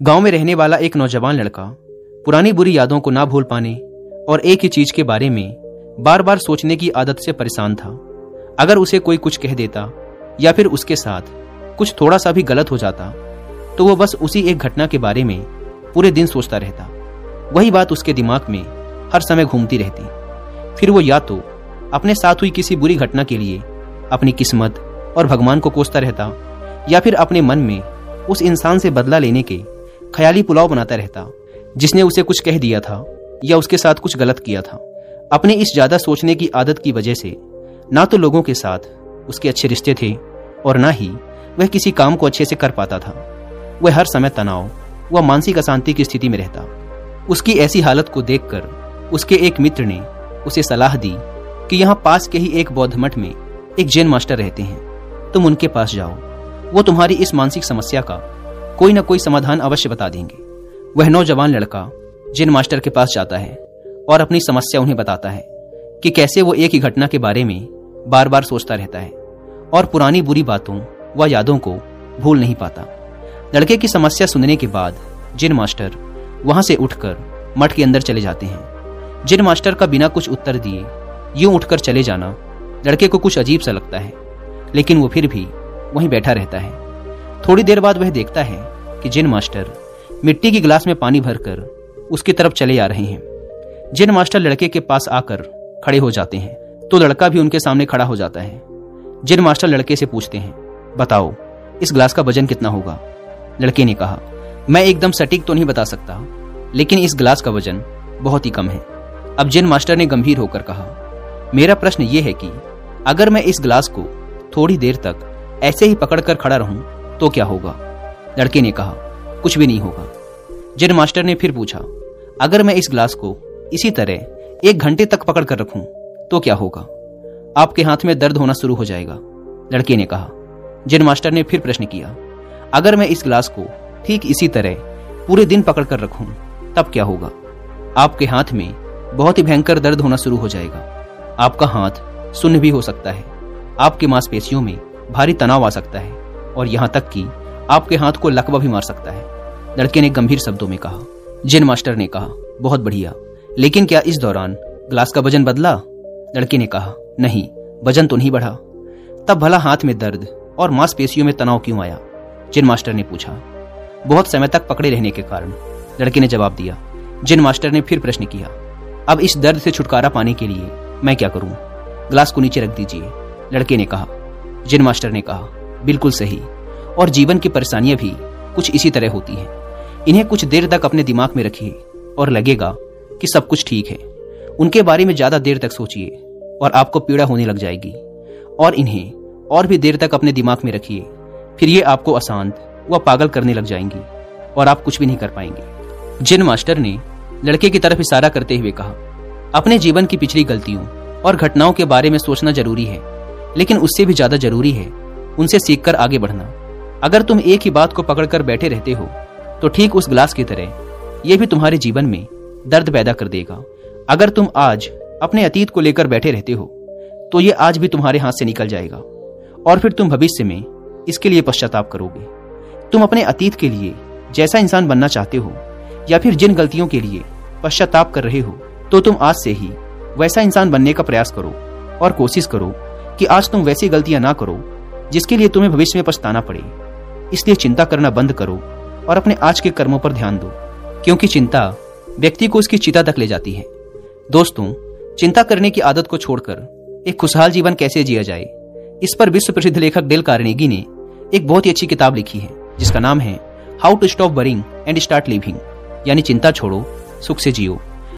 गाँव में रहने वाला एक नौजवान लड़का पुरानी बुरी यादों को ना भूल पाने और एक ही चीज़ के बारे में बार बार सोचने की आदत से परेशान था। अगर उसे कोई कुछ कह देता या फिर उसके साथ कुछ थोड़ा सा भी गलत हो जाता तो वो बस उसी एक घटना के बारे में पूरे दिन सोचता रहता। वही बात उसके दिमाग में हर समय घूमती रहती। फिर वो या तो अपने साथ हुई किसी बुरी घटना के लिए अपनी किस्मत और भगवान को कोसता रहता या फिर अपने मन में उस इंसान से बदला लेने के ख्याली पुलाव बनाता रहता, जिसने उसे कुछ कह दिया था, या उसके साथ कुछ गलत किया था। अपने इस ज़्यादा सोचने की आदत की वजह से, ना तो लोगों के साथ उसके अच्छे रिश्ते थे, और ना ही वह किसी काम को अच्छे से कर पाता था। वह हर समय तनाव व मानसिक अशांति की स्थिति में रहता। उसकी ऐसी हालत को देखकर उसके एक मित्र ने उसे सलाह दी कि यहाँ पास के ही एक बौद्ध मठ में एक जैन मास्टर रहते हैं। तुम उनके पास जाओ। वो तुम्हारी इस मानसिक समस्या का कोई ना कोई समाधान अवश्य बता देंगे। वह नौजवान लड़का, जिन मास्टर के पास जाता है, और अपनी समस्या उन्हें बताता है, कि कैसे वो एक ही घटना के बारे में बार बार सोचता रहता है, और पुरानी बुरी बातों व यादों को भूल नहीं पाता। लड़के की समस्या सुनने के बाद, जिन मास्टर वहाँ से उठकर मठ के अंदर चले जाते हैं, जिन मास्टर का बिना कुछ उत्तर दिए यूँ उठकर चले जाना लड़के को कुछ अजीब सा लगता है, लेकिन वो फिर भी वहीं बैठा रहता है। थोड़ी देर बाद वह देखता है कि जिन मास्टर मिट्टी की गिलास में पानी भरकर उसकी तरफ़ चले आ रहे हैं। जिन मास्टर लड़के के पास आकर खड़े हो जाते हैं तो लड़का भी उनके सामने खड़ा हो जाता है। जिन मास्टर लड़के से पूछते हैं, बताओ, इस ग्लास का वज़न कितना होगा? लड़के ने कहा, मैं एकदम सटीक तो नहीं बता सकता, लेकिन इस ग्लास का वज़न बहुत ही कम है। अब जिन मास्टर ने गंभीर होकर कहा, मेरा प्रश्न यह है कि अगर मैं इस ग्लास को थोड़ी देर तक ऐसे ही पकड़कर खड़ा रहूँ तो क्या होगा? लड़के ने कहा, कुछ भी नहीं होगा। जिन मास्टर ने फिर पूछा, अगर मैं इस ग्लास को इसी तरह एक घंटे तक पकड़ कर रखूँ तो क्या होगा? आपके हाथ में दर्द होना शुरू हो जाएगा। लड़के ने कहा, जिन मास्टर ने फिर प्रश्न किया, अगर मैं इस ग्लास को ठीक इसी तरह पूरे दिन पकड़ कर रखूँ, तब क्या होगा? आपके हाथ में बहुत ही भयंकर दर्द होना शुरू हो जाएगा। आपका हाथ सुन्न भी हो सकता है। आपके मांसपेशियों में भारी तनाव आ सकता है। और यहाँ तक कि आपके हाथ को लकवा भी मार सकता है। लड़के ने गंभीर शब्दों में कहा। जिन मास्टर ने कहा, बहुत बढ़िया। लेकिन क्या इस दौरान ग्लास का वज़न बदला? लड़के ने कहा, नहीं, वज़न तो नहीं बढ़ा। तब भला हाथ में दर्द और मांसपेशियों में तनाव क्यों आया? जिन मास्टर ने पूछा। बहुत समय तक पकड़े रहने के कारण। लड़के ने जवाब दिया। जिन मास्टर ने फिर प्रश्न किया, अब इस दर्द से छुटकारा पाने के लिए मैं क्या करूँ? ग्लास को नीचे रख दीजिए। लड़के ने कहा। जिन मास्टर ने कहा बिल्कुल सही। और जीवन की परेशानियाँ भी कुछ इसी तरह होती हैं। इन्हें कुछ देर तक अपने दिमाग में रखिए और लगेगा कि सब कुछ ठीक है। उनके बारे में ज़्यादा देर तक सोचिए और आपको पीड़ा होने लग जाएगी। और इन्हें और भी देर तक अपने दिमाग में रखिए, फिर ये आपको अशांत व पागल करने लग जाएँगी और आप कुछ भी नहीं कर पाएँगे। जिन मास्टर ने लड़के की तरफ़ इशारा करते हुए कहा, अपने जीवन की पिछली गलतियों और घटनाओं के बारे में सोचना ज़रूरी है, लेकिन उससे भी ज़्यादा ज़रूरी है उनसे सीखकर आगे बढ़ना। अगर तुम एक ही बात को पकड़कर बैठे रहते हो तो ठीक उस ग्लास की तरह यह भी तुम्हारे जीवन में दर्द पैदा कर देगा। अगर तुम आज अपने अतीत को लेकर बैठे रहते हो तो ये आज भी तुम्हारे हाथ से निकल जाएगा, और फिर तुम भविष्य में इसके लिए पश्चाताप करोगे। तुम अपने अतीत के लिए जैसा इंसान बनना चाहते हो, या फिर जिन गलतियों के लिए पश्चाताप कर रहे हो तो तुम आज से ही वैसा इंसान बनने का प्रयास करो, और कोशिश करो कि आज तुम वैसी गलतियाँ ना करो जिसके लिए तुम्हें भविष्य में पछताना पड़े। इसलिए चिंता करना बंद करो और अपने आज के कर्मों पर ध्यान दो, क्योंकि चिंता व्यक्ति को उसकी चिता तक ले जाती है। दोस्तों, चिंता करने की आदत को छोड़कर एक खुशहाल जीवन कैसे जिया जाए? इस पर विश्व प्रसिद्ध लेखक डेल कार्नेगी ने एक बहुत ही अच्छी किताब लिखी है, जिसका नाम है how to stop worrying and start living यानी चिंता छोड़ो, सुख से जियो।